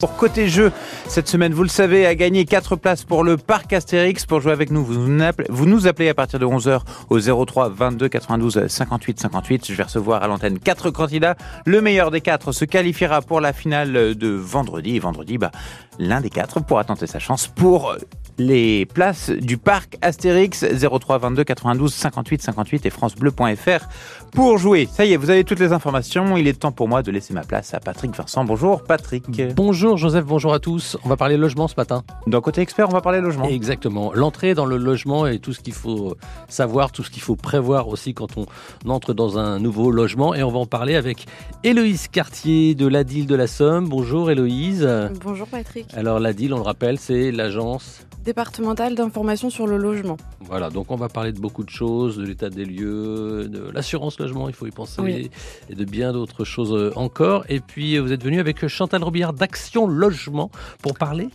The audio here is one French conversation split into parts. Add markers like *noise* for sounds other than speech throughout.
Pour côté jeu, cette semaine, vous le savez, a gagné 4 places pour le parc Astérix. Pour jouer avec nous, vous nous appelez, à partir de 11h au 03 22 92 58 58. Je vais recevoir à l'antenne 4 candidats. Le meilleur des 4 se qualifiera pour la finale de vendredi. Et vendredi, bah, l'un des 4 pourra tenter sa chance pour les places du parc Astérix 03 22 92 58 58 et francebleu.fr pour jouer. Ça y est, vous avez toutes les informations. Il est temps pour moi de laisser ma place à Patrick Vincent. Bonjour Patrick. Bonjour Joseph, bonjour à tous. On va parler logement ce matin. Dans Côté Expert, on va parler logement. Exactement. L'entrée dans le logement et tout ce qu'il faut savoir, tout ce qu'il faut prévoir aussi quand on entre dans un nouveau logement. Et on va en parler avec Héloïse Cartier de l'ADIL de la Somme. Bonjour Héloïse. Bonjour Patrick. Alors l'ADIL, on le rappelle, c'est l'agence départementale d'information sur le logement. Voilà, donc on va parler de beaucoup de choses, de l'état des lieux, de l'assurance logement, il faut y penser, et de bien d'autres choses encore. Et puis vous êtes venu avec Chantal Robillard d'Action Logement pour parler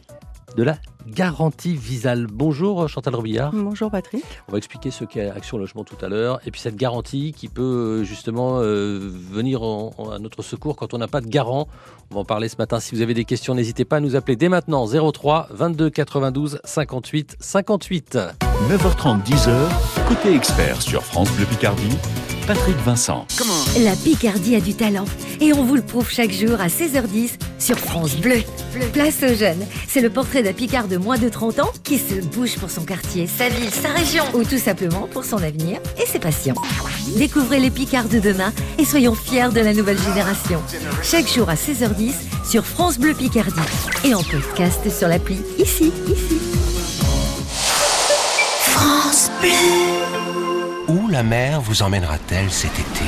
de la garantie Visal. Bonjour Chantal Robillard. Bonjour Patrick. On va expliquer ce qu'est Action Logement tout à l'heure. Et puis cette garantie qui peut euh, justement euh, venir à notre secours quand on n'a pas de garant. On va en parler ce matin. Si vous avez des questions, n'hésitez pas à nous appeler dès maintenant 03 22 92 58 58. 9h30, 10h, côté expert sur France Bleu Picardie. Patrick Vincent. La Picardie a du talent et on vous le prouve chaque jour à 16h10 sur France Bleu. Place aux jeunes, c'est le portrait d'un Picard de moins de 30 ans qui se bouge pour son quartier, sa ville, sa région ou tout simplement pour son avenir et ses passions. Découvrez les Picards de demain et soyons fiers de la nouvelle génération. Chaque jour à 16h10 sur France Bleu Picardie et en podcast sur l'appli ici, ici. France Bleu. Où la mer vous emmènera-t-elle cet été?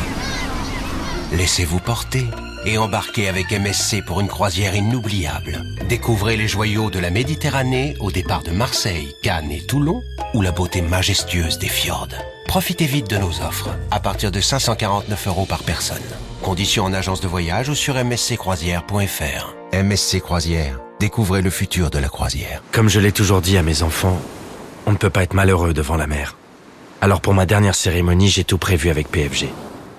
Laissez-vous porter et embarquez avec MSC pour une croisière inoubliable. Découvrez les joyaux de la Méditerranée au départ de Marseille, Cannes et Toulon ou la beauté majestueuse des fjords. Profitez vite de nos offres à partir de 549 euros par personne. Conditions en agence de voyage ou sur msccroisière.fr. MSC Croisière, découvrez le futur de la croisière. Comme je l'ai toujours dit à mes enfants, on ne peut pas être malheureux devant la mer. Alors pour ma dernière cérémonie, j'ai tout prévu avec PFG,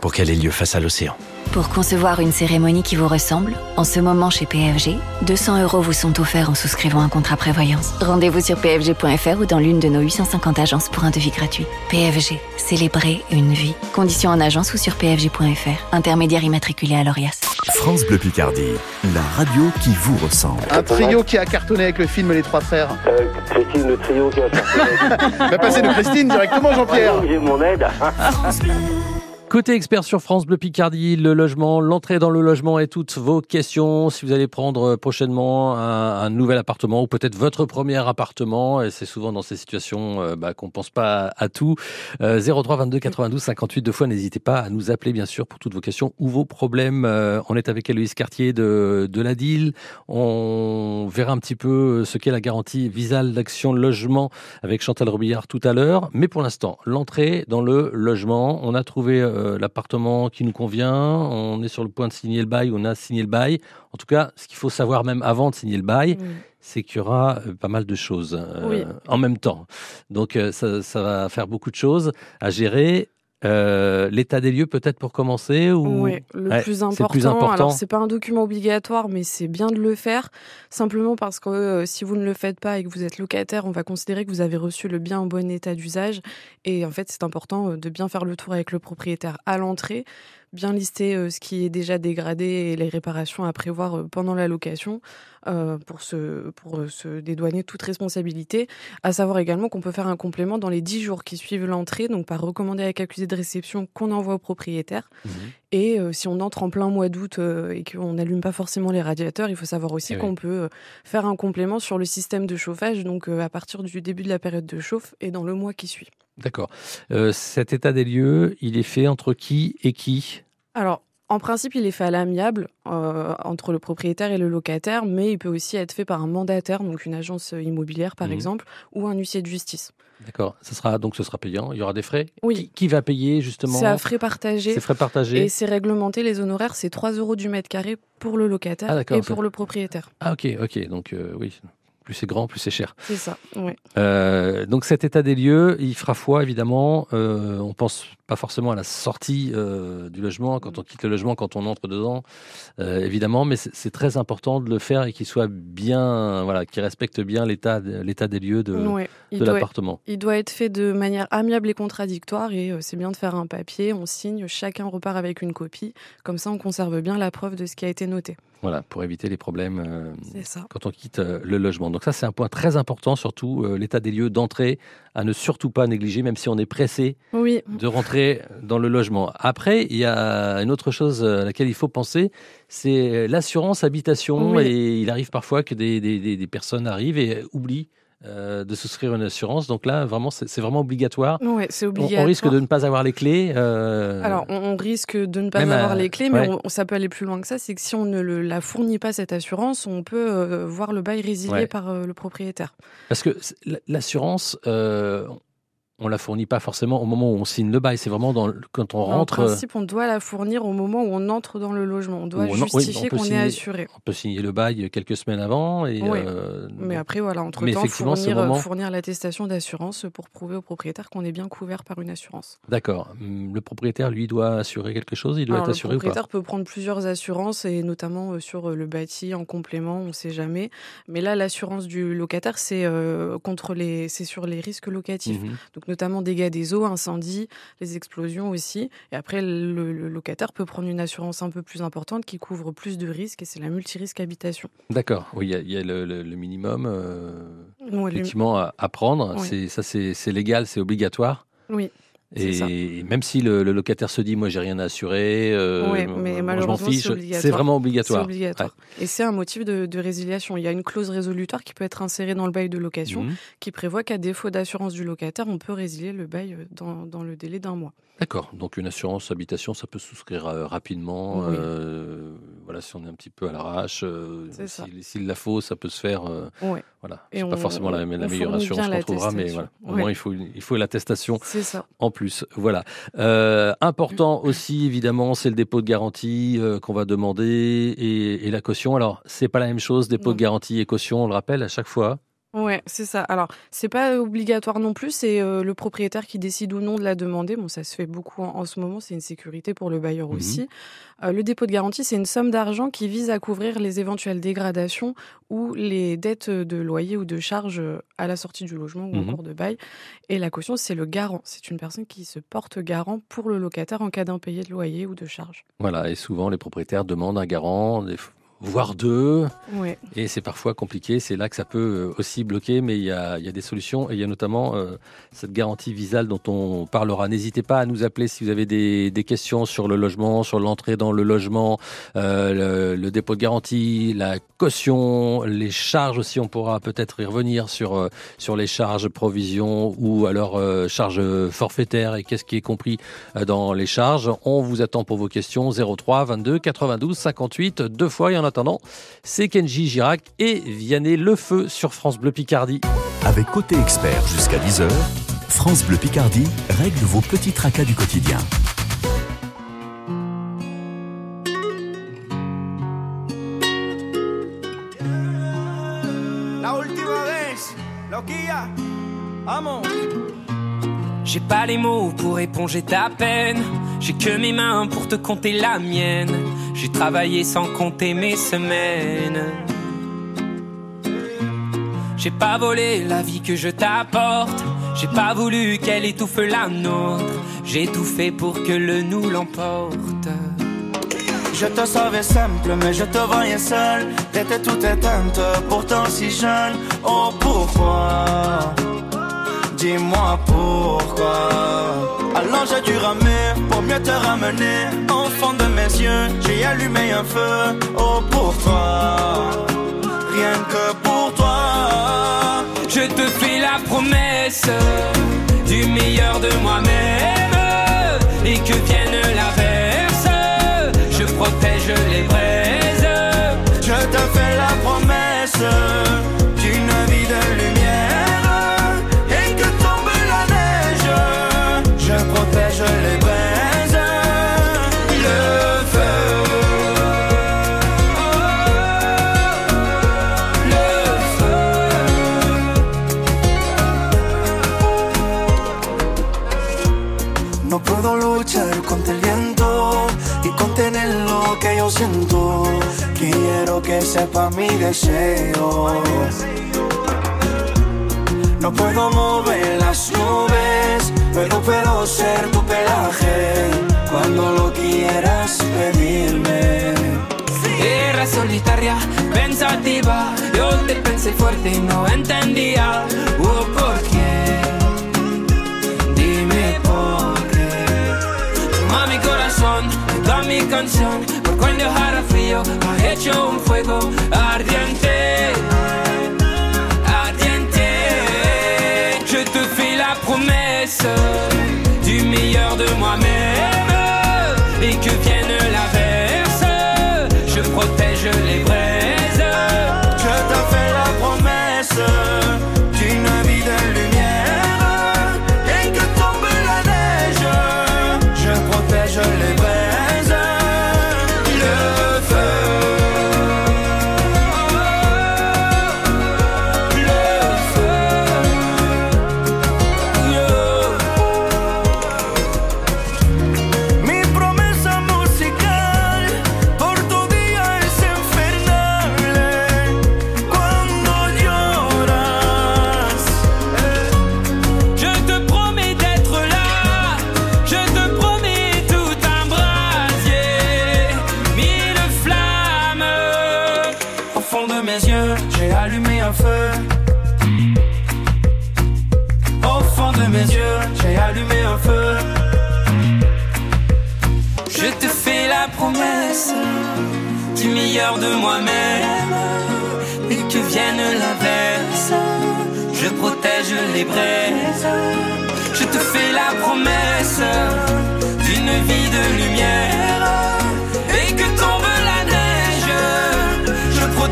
pour qu'elle ait lieu face à l'océan. Pour concevoir une cérémonie qui vous ressemble, en ce moment chez PFG, 200 euros vous sont offerts en souscrivant un contrat prévoyance. Rendez-vous sur pfg.fr ou dans l'une de nos 850 agences pour un devis gratuit. PFG, célébrer une vie. Conditions en agence ou sur pfg.fr. Intermédiaire immatriculé à l'ORIAS. France Bleu Picardie, la radio qui vous ressemble. Un trio qui a cartonné avec le film Les Trois Frères. Euh, Christine, le trio qui a cartonné. *laughs* Va passer de Christine directement, Jean-Pierre. J'ai mon aide. *laughs* Côté expert sur France Bleu Picardie, le logement, l'entrée dans le logement et toutes vos questions. Si vous allez prendre prochainement un, nouvel appartement ou peut-être votre premier appartement, et c'est souvent dans ces situations euh, bah, qu'on pense pas à, tout. 03 22 92 58 deux fois. N'hésitez pas à nous appeler bien sûr pour toutes vos questions ou vos problèmes. Euh, on est avec Héloïse Cartier de, de la DIL. On verra un petit peu ce qu'est la garantie Visal d'action logement avec Chantal Robillard tout à l'heure. Mais pour l'instant, l'entrée dans le logement, on a trouvé euh, l'appartement qui nous convient, on est sur le point de signer le bail, on a signé le bail. En tout cas, ce qu'il faut savoir même avant de signer le bail, c'est qu'il y aura euh, pas mal de choses euh, en même temps. Donc ça, ça, va faire beaucoup de choses à gérer. Euh, l'état des lieux peut-être pour commencer ou... Oui, le, plus important, plus important. Alors c'est pas un document obligatoire, mais c'est bien de le faire. Simplement parce que euh, si vous ne le faites pas et que vous êtes locataire, on va considérer que vous avez reçu le bien en bon état d'usage. Et en fait, c'est important euh, de bien faire le tour avec le propriétaire à l'entrée bien lister euh, ce qui est déjà dégradé et les réparations à prévoir euh, pendant la location euh, pour, se, pour se dédouaner toute responsabilité. À savoir également qu'on peut faire un complément dans les 10 jours qui suivent l'entrée, donc par recommander avec accusé de réception qu'on envoie au propriétaire. Mmh. Et si on entre en plein mois d'août et qu'on n'allume pas forcément les radiateurs, il faut savoir aussi eh qu'on peut faire un complément sur le système de chauffage, donc à partir du début de la période de chauffe et dans le mois qui suit. D'accord. cet état des lieux, il est fait entre qui et qui? Alors, en principe, il est fait à l'amiable euh, entre le propriétaire et le locataire, mais il peut aussi être fait par un mandataire, donc une agence immobilière par mhm. exemple, ou un huissier de justice. D'accord. Ça sera donc ce sera payant. Il y aura des frais. Oui. Qui, va payer justement C'est à frais partagés. C'est frais partagés. Et c'est réglementé. Les honoraires, c'est 3 euros du mètre carré pour le locataire ah, et pour le propriétaire. Ah ok, ok. Donc euh, oui, plus c'est grand, plus c'est cher. C'est ça, oui. Euh, donc cet état des lieux, il fera foi évidemment. Euh, on pense pas forcément à la sortie euh, du logement, quand on quitte le logement, quand on entre dedans, euh, évidemment, mais c'est très important de le faire et qu'il soit bien, voilà, qu'il respecte bien l'état l'état des lieux de, de l'appartement. Il doit être fait de manière amiable et contradictoire et c'est bien de faire un papier, on signe, chacun repart avec une copie, comme ça on conserve bien la preuve de ce qui a été noté. Voilà, pour éviter les problèmes euh, quand on quitte le logement. Donc ça, c'est un point très important, surtout euh, l'état des lieux d'entrée, à ne surtout pas négliger, même si on est pressé de rentrer dans le logement. Après, il y a une autre chose à laquelle il faut penser, c'est l'assurance habitation. Et il arrive parfois que des, des personnes arrivent et oublient euh, de souscrire une assurance. Donc là, vraiment, c'est vraiment obligatoire. Oui, c'est obligatoire. On, risque de ne pas avoir les clés. Euh, Alors, on, risque de ne pas avoir les clés, mais on, ça peut aller plus loin que ça. C'est que si on ne la fournit pas, cette assurance, on peut euh, voir le bail résilié par le propriétaire. Parce que l'assurance, on la fournit pas forcément au moment où on signe le bail. C'est vraiment dans, quand on rentre. En principe, on doit la fournir au moment où on entre dans le logement. On doit justifier qu'on est assuré. On peut signer le bail quelques semaines avant. Et, euh, mais après, voilà, entre temps, fournir, fournir l'attestation d'assurance pour prouver au propriétaire qu'on est bien couvert par une assurance. D'accord. Hum, le propriétaire, lui, doit assurer quelque chose? Il doit être assuré ou pas? Le propriétaire peut prendre plusieurs assurances et notamment euh, sur euh, le bâti en complément. On ne sait jamais. Mais là, l'assurance du locataire, c'est contre les, c'est sur les risques locatifs. Donc notamment dégâts des eaux, incendies, les explosions aussi. Et après, le, locataire peut prendre une assurance un peu plus importante qui couvre plus de risques et c'est la multirisque habitation. D'accord, oui, il y, a, le, minimum euh, effectivement à, prendre. Ça, c'est légal, c'est obligatoire? Oui. Et même si le, locataire se dit, moi, j'ai rien à assurer, euh, mais malheureusement, c'est vraiment obligatoire. obligatoire. Et c'est un motif de, résiliation. Il y a une clause résolutoire qui peut être insérée dans le bail de location mhm. qui prévoit qu'à défaut d'assurance du locataire, on peut résilier le bail dans, dans le délai d'un mois. D'accord. Donc une assurance habitation, ça peut souscrire euh, rapidement. Euh, voilà, si on est un petit peu à l'arrache, euh, s'il la faut, ça peut se faire. Oui. Voilà. C'est pas forcément la, meilleure assurance qu'on trouvera, mais voilà. Au moins il faut il faut l'attestation. En plus, voilà. important *clears throat* aussi, évidemment, c'est le dépôt de garantie qu'on va demander et, la caution. Alors c'est pas la même chose, dépôt de garantie et caution, on le rappelle à chaque fois. Ouais, c'est ça. Alors, c'est pas obligatoire non plus, c'est euh, le propriétaire qui décide ou non de la demander. Bon, ça se fait beaucoup en, ce moment, c'est une sécurité pour le bailleur mmh aussi. Euh, le dépôt de garantie, c'est une somme d'argent qui vise à couvrir les éventuelles dégradations ou les dettes de loyer ou de charges à la sortie du logement ou en mmh cours de bail. Et la caution, c'est le garant. C'est une personne qui se porte garant pour le locataire en cas d'impayé de loyer ou de charges. Voilà, et souvent les propriétaires demandent un garant, des voire deux. Et c'est parfois compliqué. C'est là que ça peut euh, aussi bloquer, mais il y a, des solutions. Et il y a notamment euh, cette garantie visale dont on parlera. N'hésitez pas à nous appeler si vous avez des, questions sur le logement, sur l'entrée dans le logement, euh, le, dépôt de garantie, la caution, les charges aussi. On pourra peut-être y revenir sur, sur les charges provision ou alors charges forfaitaires et qu'est-ce qui est compris dans les charges. On vous attend pour vos questions 03 22 92 58 deux fois. Il y en attendant, c'est Kenji Girac et Vianney Lefeu sur France Bleu Picardie. Avec Côté Expert jusqu'à 10h, France Bleu Picardie règle vos petits tracas du quotidien. J'ai pas les mots pour éponger ta peine. J'ai que mes mains pour te compter la mienne. J'ai travaillé sans compter mes semaines. J'ai pas volé la vie que je t'apporte. J'ai pas voulu qu'elle étouffe la nôtre. J'ai tout fait pour que le nous l'emporte. Je te savais simple, mais je te voyais seul. T'étais toute éteinte, pourtant si jeune. Oh pourquoi? Dis-moi pourquoi. Alors j'ai dû ramer pour mieux te ramener. Enfant de mes yeux, j'ai allumé un feu. Oh pour toi, rien que pour toi. Je te fais la promesse du meilleur de moi-même et que vienne l'averse. Sepa mi deseo. No puedo mover las nubes, pero puedo ser tu pelaje cuando lo quieras pedirme. Era solitaria, pensativa, yo te pensé fuerte y no entendía oh, por qué. Dime por qué. Toma mi corazón, toda mi canción, por cuando hará frío, ha hecho un fuego ardiente. Ardiente. Je te fais la promesse du meilleur de moi-même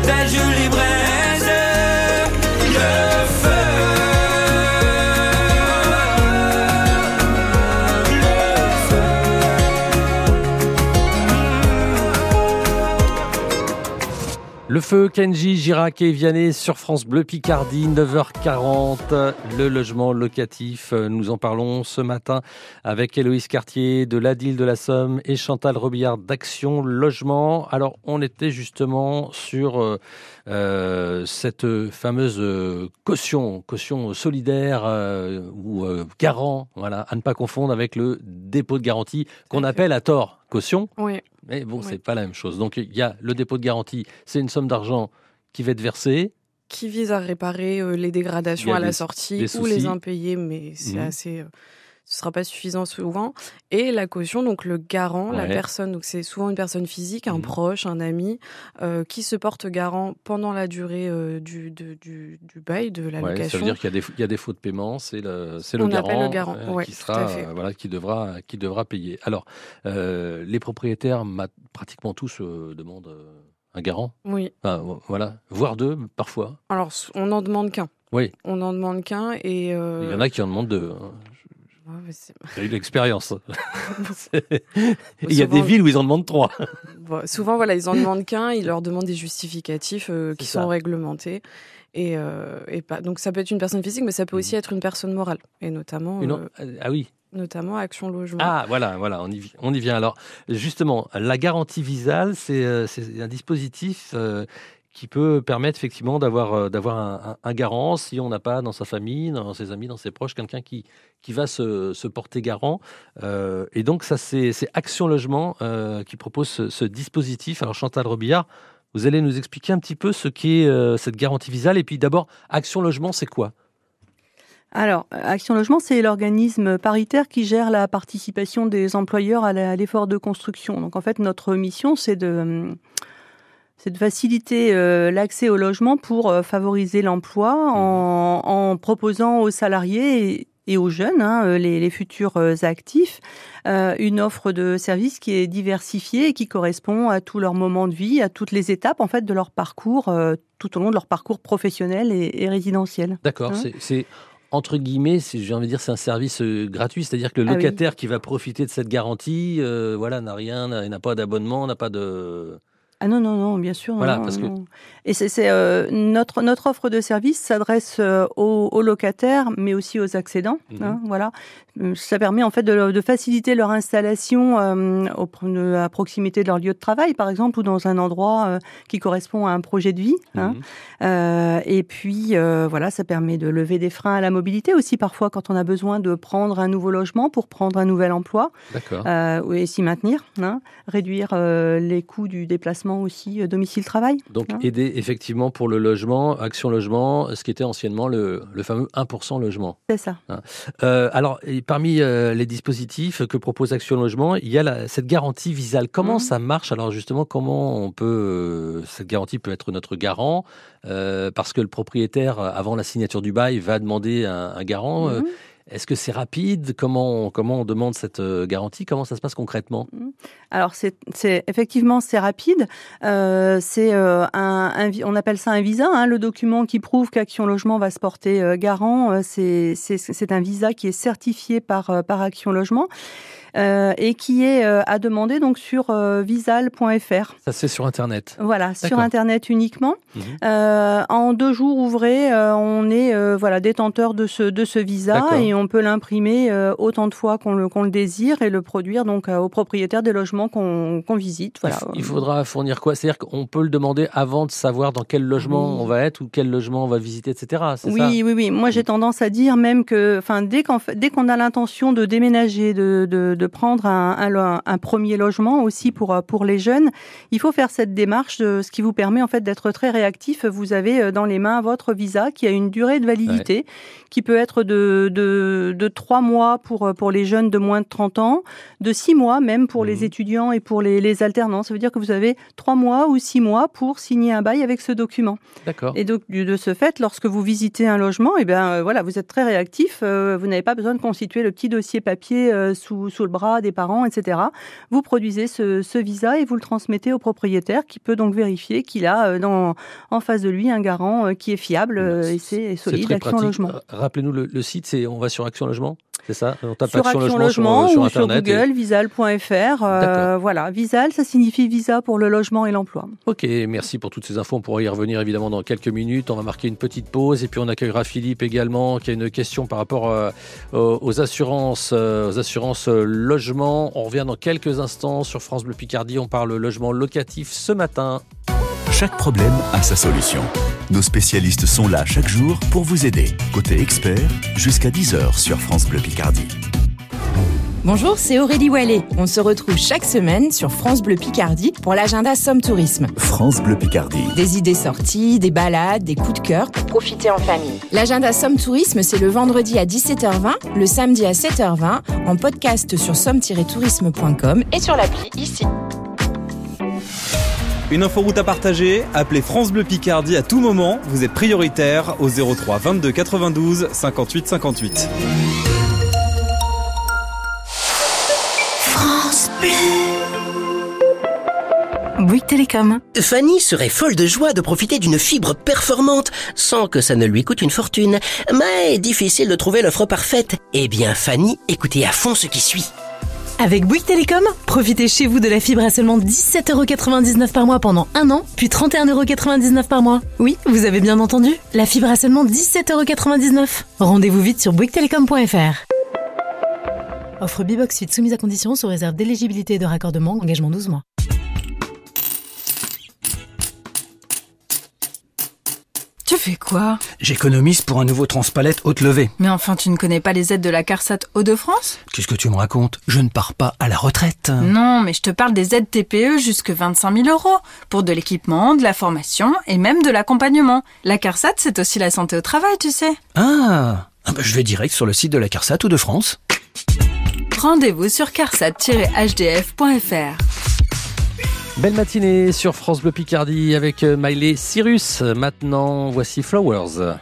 Je protège Le feu, Kenji, Girac et Vianney sur France Bleu Picardie, 9h40. Le logement locatif, nous en parlons ce matin avec Héloïse Cartier de l'Adil de la Somme et Chantal Robillard d'Action Logement. Alors, on était justement sur euh, euh, cette fameuse caution, caution solidaire euh, ou garant, voilà, à ne pas confondre avec le dépôt de garantie qu'on appelle à tort caution. Oui. Mais bon, c'est pas la même chose. Donc il y a le dépôt de garantie, c'est une somme d'argent qui va être versée. Qui vise à réparer euh, les dégradations à la sortie ou les impayés, mais c'est mhm. assez. Euh, ce sera pas suffisant souvent. Et la caution, donc le garant, la personne, donc c'est souvent une personne physique, un mhm. proche, un ami, euh, qui se porte garant pendant la durée du, du, du, bail, de la location. Ça veut dire qu'il y, a des, il y a des faux de paiement, c'est le, c'est le garant, le garant. qui sera, voilà, qui devra, qui devra payer. Alors, les propriétaires, pratiquement tous demandent un garant Oui. voilà, voire deux parfois. Alors, on n'en demande qu'un. Oui. On n'en demande qu'un et. Il y en a qui en demandent deux. Hein. J'ai eu l'expérience. Il y a des villes où ils en demandent trois. *laughs* souvent, voilà, ils en demandent qu'un, ils leur demandent des justificatifs euh, qui sont réglementés. Et, euh, et, pas... Donc ça peut être une personne physique, mais ça peut aussi mmh. être une personne morale. Et notamment. Euh, ah oui. Notamment Action Logement. Ah voilà, voilà, on y, on y vient. Alors justement, la garantie visale, c'est un dispositif qui peut permettre effectivement d'avoir euh, un, garant si on n'a pas dans sa famille, dans ses amis, dans ses proches, quelqu'un qui, qui va se, se porter garant. Euh, et donc ça, c'est Action Logement euh, qui propose ce, dispositif. Alors Chantal Robillard, vous allez nous expliquer un petit peu ce qu'est cette garantie visale. Et puis d'abord, Action Logement, c'est quoi? Alors, Action Logement, c'est l'organisme paritaire qui gère la participation des employeurs à l'effort de construction. Donc, en fait, notre mission, c'est de, c'est de faciliter euh, l'accès au logement pour euh, favoriser l'emploi mmh. en, proposant aux salariés et, aux jeunes, hein, euh, les, futurs actifs, une offre de services qui est diversifiée et qui correspond à tous leurs moments de vie, à toutes les étapes en fait de leur parcours, tout au long de leur parcours professionnel et, résidentiel. D'accord, hein c'est entre guillemets, j'ai envie de dire, c'est un service gratuit, c'est-à-dire que le ah locataire qui va profiter de cette garantie, voilà, n'a rien, n'a pas d'abonnement, n'a pas de Ah non, non, non, bien sûr. Voilà, parce que... Et c'est euh, notre, notre offre de service s'adresse euh, aux, locataires, mais aussi aux accédants. Mhm. Hein, voilà. Euh, ça permet en fait de, de faciliter leur installation euh, à proximité de leur lieu de travail, par exemple, ou dans un endroit qui correspond à un projet de vie. Hein. Mhm. et puis, voilà, ça permet de lever des freins à la mobilité aussi parfois quand on a besoin de prendre un nouveau logement pour prendre un nouvel emploi. Et s'y maintenir. Hein, réduire les coûts du déplacement aussi domicile-travail. Donc, aider effectivement pour le logement, Action Logement, ce qui était anciennement le, fameux 1% logement. C'est ça. Hein. Euh, alors, parmi euh, les dispositifs que propose Action Logement, il y a cette garantie visale. Comment mhm. ça marche? Alors justement, comment on peut... Euh, cette garantie peut être notre garant, parce que le propriétaire, avant la signature du bail, va demander un, garant. Mhm. Est-ce que c'est rapide? Comment, comment on demande cette euh, garantie? Comment ça se passe concrètement? Mmh. Alors, c'est effectivement, c'est rapide. Euh, c'est euh, un, on appelle ça un visa, hein, le document qui prouve qu'Action Logement va se porter garant. c'est un visa qui est certifié par, par Action Logement. Euh, et qui est euh, à demander donc sur euh, visal.fr. Ça c'est sur internet. Voilà, sur internet uniquement. Mhm. en deux jours ouvrés, on est voilà détenteur de ce de ce visa et on peut l'imprimer autant de fois qu'on le qu'on le désire et le produire donc aux propriétaires des logements qu'on qu'on visite. Voilà. Il faudra fournir quoi? C'est-à-dire qu'on peut le demander avant de savoir dans quel logement on va être ou quel logement on va visiter, etc. Oui, ça? oui, oui. Moi, j'ai tendance à dire même que, enfin, dès qu'on dès qu'on a l'intention de déménager, de, de, de de prendre un, un, premier logement aussi pour pour les jeunes, il faut faire cette démarche, ce qui vous permet en fait d'être très réactif. Vous avez euh, dans les mains votre visa qui a une durée de validité qui peut être de, de, de 3 mois pour pour les jeunes de moins de 30 ans, de six mois même pour les mmh. étudiants et pour les, les alternants. Ça veut dire que vous avez trois mois ou six mois pour signer un bail avec ce document. D'accord. Et donc de ce fait, lorsque vous visitez un logement, et eh bien euh, voilà, vous êtes très réactif. Euh, vous n'avez pas besoin de constituer le petit dossier papier sous, sous le bras des parents, etc. Vous produisez ce, visa et vous le transmettez au propriétaire qui peut donc vérifier qu'il a euh, dans, en face de lui un garant euh, qui est fiable euh, et c'est solide, Action Logement. Rappelez-nous le, le site, c'est on va sur Action Logement? C'est ça On tape sur Action, Logement, sur, ou sur Google, visal.fr. Euh, voilà, Visal, ça signifie visa pour le logement et l'emploi. Ok, merci pour toutes ces infos. On pourra y revenir évidemment dans quelques minutes. On va marquer une petite pause et puis on accueillera Philippe également qui a une question par rapport euh, aux assurances, euh, aux assurances logement. On revient dans quelques instants sur France Bleu Picardie. On parle logement locatif ce matin. Chaque problème a sa solution. Nos spécialistes sont là chaque jour pour vous aider. Côté expert, jusqu'à 10h sur France Bleu Picardie. Bonjour, c'est Aurélie Wallet. On se retrouve chaque semaine sur France Bleu Picardie pour l'agenda Somme Tourisme. France Bleu Picardie. Des idées sorties, des balades, des coups de cœur pour profiter en famille. L'agenda Somme Tourisme, c'est le vendredi à 17h20, le samedi à 7h20, en podcast sur somme-tourisme.com et sur l'appli ici. Une inforoute à partager, appelez France Bleu Picardie à tout moment, vous êtes prioritaire au 03 22 92 58 58. France Bleu. Bouygues Télécom. Fanny serait folle de joie de profiter d'une fibre performante sans que ça ne lui coûte une fortune. Mais difficile de trouver l'offre parfaite. Eh bien Fanny, écoutez à fond ce qui suit. Avec Bouygues Télécom, profitez chez vous de la fibre à seulement 17,99€ par mois pendant un an, puis 31,99€ par mois. Oui, vous avez bien entendu, la fibre à seulement 17,99€. Rendez-vous vite sur bouyguestelecom.fr. Offre Bibox Suite soumise à condition sous réserve d'éligibilité et de raccordement, engagement 12 mois. Tu fais quoi? J'économise pour un nouveau transpalette haute levée. Mais enfin, tu ne connais pas les aides de la CARSAT Hauts-de-France? Qu'est-ce que tu me racontes? Je ne pars pas à la retraite. Non, mais je te parle des aides TPE jusque 25 000 euros. Pour de l'équipement, de la formation et même de l'accompagnement. La CARSAT, c'est aussi la santé au travail, tu sais. Ah, ah bah, Je vais direct sur le site de la CARSAT Hauts-de-France. Rendez-vous sur carsat-hdf.fr. Belle matinée sur France Bleu Picardie avec euh, Miley Cyrus. Maintenant, voici Flowers.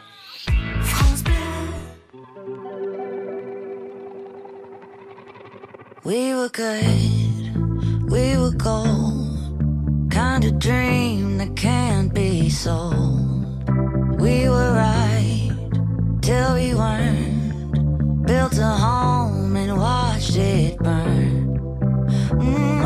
We were good, we were gold. Kind of dream that can't be sold. We were right till we weren't. Built a home and watched it burn. Mm,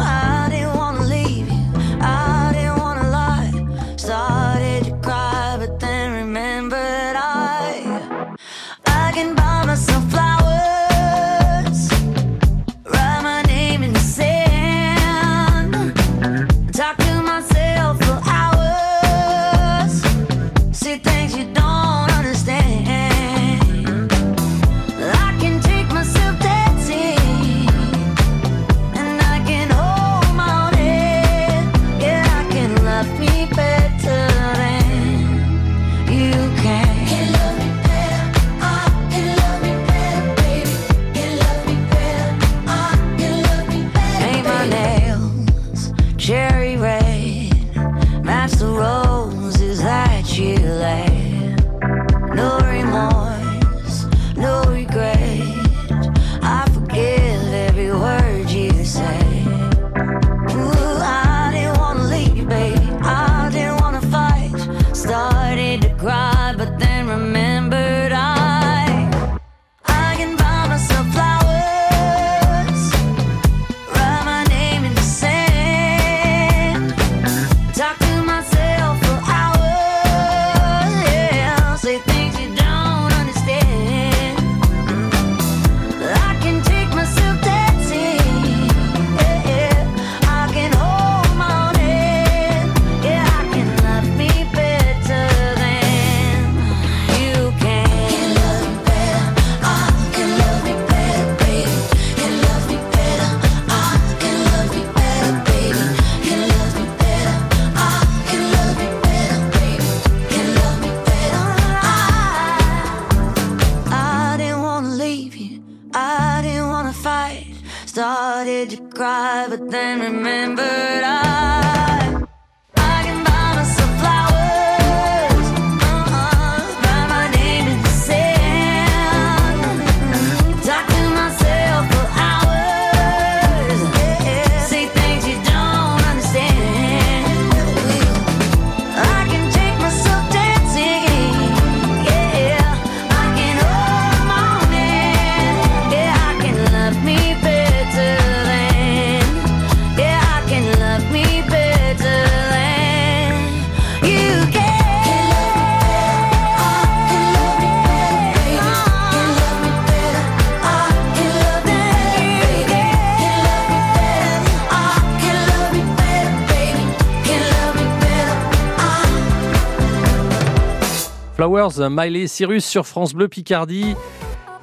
Miley Cyrus sur France Bleu Picardie.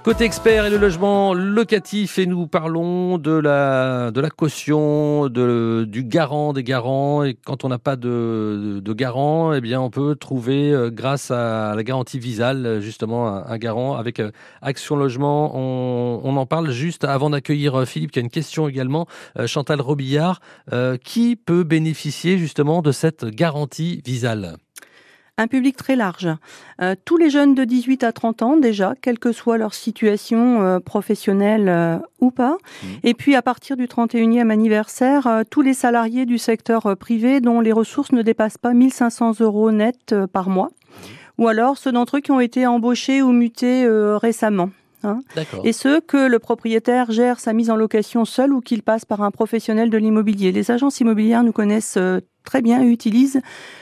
Côté expert et le logement locatif, et nous parlons de la, de la caution, de, du garant des garants. Et quand on n'a pas de, de, garant, eh bien, on peut trouver, euh, grâce à la garantie visale, justement, un, garant avec euh, Action Logement. On, on, en parle juste avant d'accueillir euh, Philippe, qui a une question également. Chantal Robillard, qui peut bénéficier justement de cette garantie visale? Un public très large. Euh, tous les jeunes de 18 à 30 ans déjà, quelle que soit leur situation euh, professionnelle euh, ou pas. Mmh. Et puis à partir du 31e anniversaire, tous les salariés du secteur privé dont les ressources ne dépassent pas 1500 euros net par mois. Mmh. Ou alors ceux d'entre eux qui ont été embauchés ou mutés récemment. Hein. et ceux que le propriétaire gère sa mise en location seul ou qu'il passe par un professionnel de l'immobilier. Les agences immobilières nous connaissent très bien et utilisent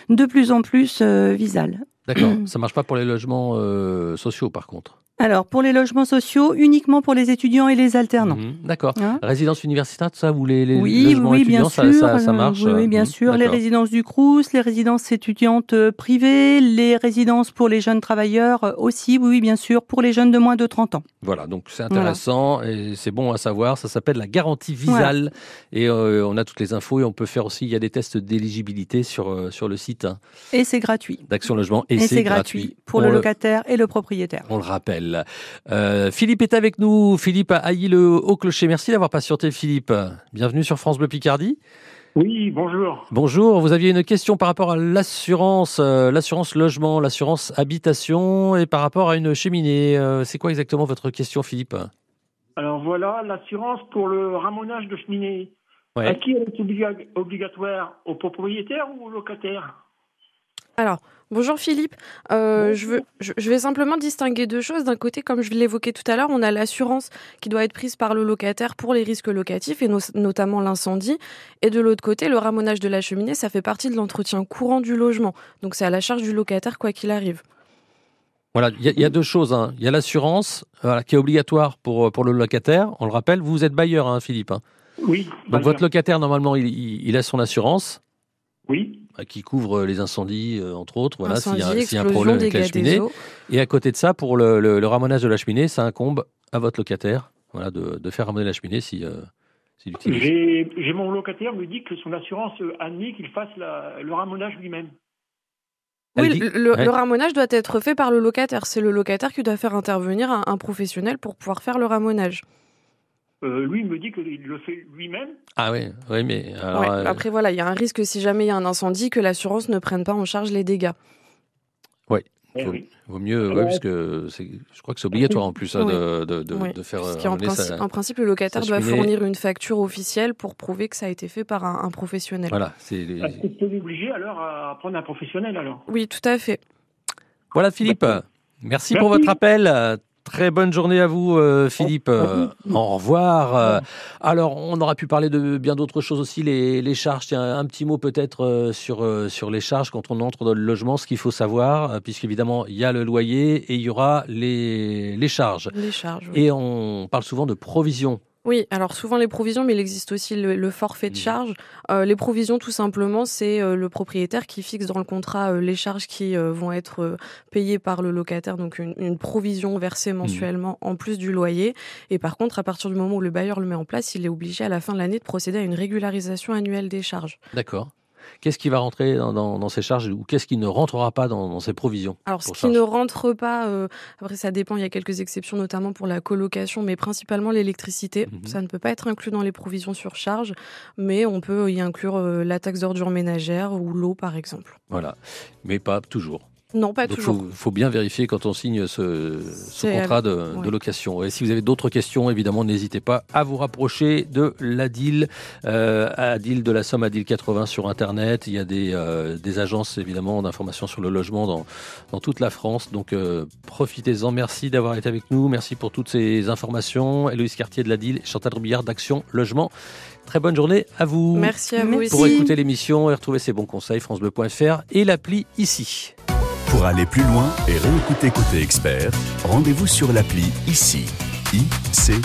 de plus en plus euh, Visal. D'accord, *clears throat* ça marche pas pour les logements euh, sociaux par contre alors, pour les logements sociaux, uniquement pour les étudiants et les alternants. Mhm, d'accord. Hein résidence universitaire, tout ça, ou les, les oui, logements oui, étudiants, bien sûr, ça, marche Oui, bien mhm, sûr. Les résidences du Crous, les résidences étudiantes euh, privées, les résidences pour les jeunes travailleurs euh, aussi, oui, bien sûr, pour les jeunes de moins de 30 ans. Voilà, donc c'est intéressant et c'est bon à savoir. Ça s'appelle la garantie visale. Et euh, on a toutes les infos et on peut faire aussi, il y a des tests d'éligibilité sur, sur le site. Hein. Et c'est gratuit. D'Action Logement. Et, c'est gratuit. Pour le locataire et le propriétaire. On le rappelle. Euh, Philippe est avec nous. Philippe a haï le haut clocher. Merci d'avoir patienté, Philippe. Bienvenue sur France Bleu Picardie. Oui, bonjour. Bonjour. Vous aviez une question par rapport à l'assurance, euh, l'assurance logement, l'assurance habitation et par rapport à une cheminée. Euh, c'est quoi exactement votre question, Philippe? Alors voilà, l'assurance pour le ramonage de cheminée. À qui est obligatoire? Au propriétaire ou au locataire? Alors, Bonjour Philippe. Euh, je, veux, je, vais simplement distinguer deux choses. D'un côté, comme je l'évoquais tout à l'heure, on a l'assurance qui doit être prise par le locataire pour les risques locatifs et notamment l'incendie. Et de l'autre côté, le ramonage de la cheminée, ça fait partie de l'entretien courant du logement. Donc c'est à la charge du locataire quoi qu'il arrive. Voilà, il y, a deux choses. Hein. Il y a l'assurance qui est obligatoire pour, pour le locataire. On le rappelle, vous êtes bailleur, hein, Philippe. Hein. Oui. Donc votre locataire, normalement, il, il a son assurance. Oui. Bah, qui couvre les incendies, euh, entre autres. Voilà, s'il y, a un problème avec la cheminée. Et à côté de ça, pour le, le, ramonage de la cheminée, ça incombe à votre locataire voilà, de, de faire ramoner la cheminée si. Euh, J'ai mon locataire me dit que son assurance admet qu'il fasse le ramonage lui-même. Oui, le, le, ramonage doit être fait par le locataire. C'est le locataire qui doit faire intervenir un professionnel pour pouvoir faire le ramonage. Euh, lui, il me dit qu'il le fait lui-même. Ah oui, oui mais... Euh, après, voilà, il y a un risque si jamais il y a un incendie que l'assurance ne prenne pas en charge les dégâts. Oui. Eh il vaut, mieux, ouais, parce que je crois que c'est obligatoire en plus hein, de, de, de, faire. en, principe, en, principe, le locataire doit fournir une facture officielle pour prouver que ça a été fait par un, professionnel. Voilà. C'est Est-ce obligé alors à prendre un professionnel alors Oui, tout à fait. Voilà Philippe. Merci, pour votre appel. Très bonne journée à vous, euh, Philippe. Euh, au revoir. Euh, alors, on aurait pu parler de bien d'autres choses aussi, les, charges. Tiens, un petit mot peut-être sur, sur les charges quand on entre dans le logement, ce qu'il faut savoir, puisqu'évidemment, il y a le loyer et il y aura les, les charges. Les charges. Et on parle souvent de provisions oui, alors souvent les provisions, mais il existe aussi le, forfait de mmh. charge. Euh, les provisions, tout simplement, c'est euh, le propriétaire qui fixe dans le contrat euh, les charges qui vont être payées par le locataire, donc une, provision versée mmh. mensuellement en plus du loyer. Et par contre, à partir du moment où le bailleur le met en place, il est obligé à la fin de l'année de procéder à une régularisation annuelle des charges. D'accord. Qu'est-ce qui va rentrer dans, ces charges ou qu'est-ce qui ne rentrera pas dans, ces provisions Alors, ce qui ne rentre pas, euh, après ça dépend, il y a quelques exceptions, notamment pour la colocation, mais principalement l'électricité. Mhm. Ça ne peut pas être inclus dans les provisions sur charge, mais on peut y inclure euh, la taxe d'ordure ménagère ou l'eau, par exemple. Voilà, mais pas toujours. Non, pas toujours. Il faut, bien vérifier quand on signe ce, contrat de, location. Et si vous avez d'autres questions, évidemment, n'hésitez pas à vous rapprocher de l'ADIL, euh, ADIL de la Somme, ADIL 80 sur Internet. Il y a des, euh, des agences, évidemment, d'information sur le logement dans, dans toute la France. Donc, euh, profitez-en. Merci d'avoir été avec nous. Merci pour toutes ces informations. Héloïse Cartier de l'ADIL, Chantal Rubillard d'Action Logement. Très bonne journée à vous. Merci à vous. Pour écouter l'émission et retrouver ces bons conseils, FranceBleu.fr et l'appli ici. Pour aller plus loin et réécouter Côté Expert, rendez-vous sur l'appli ICI. ICI.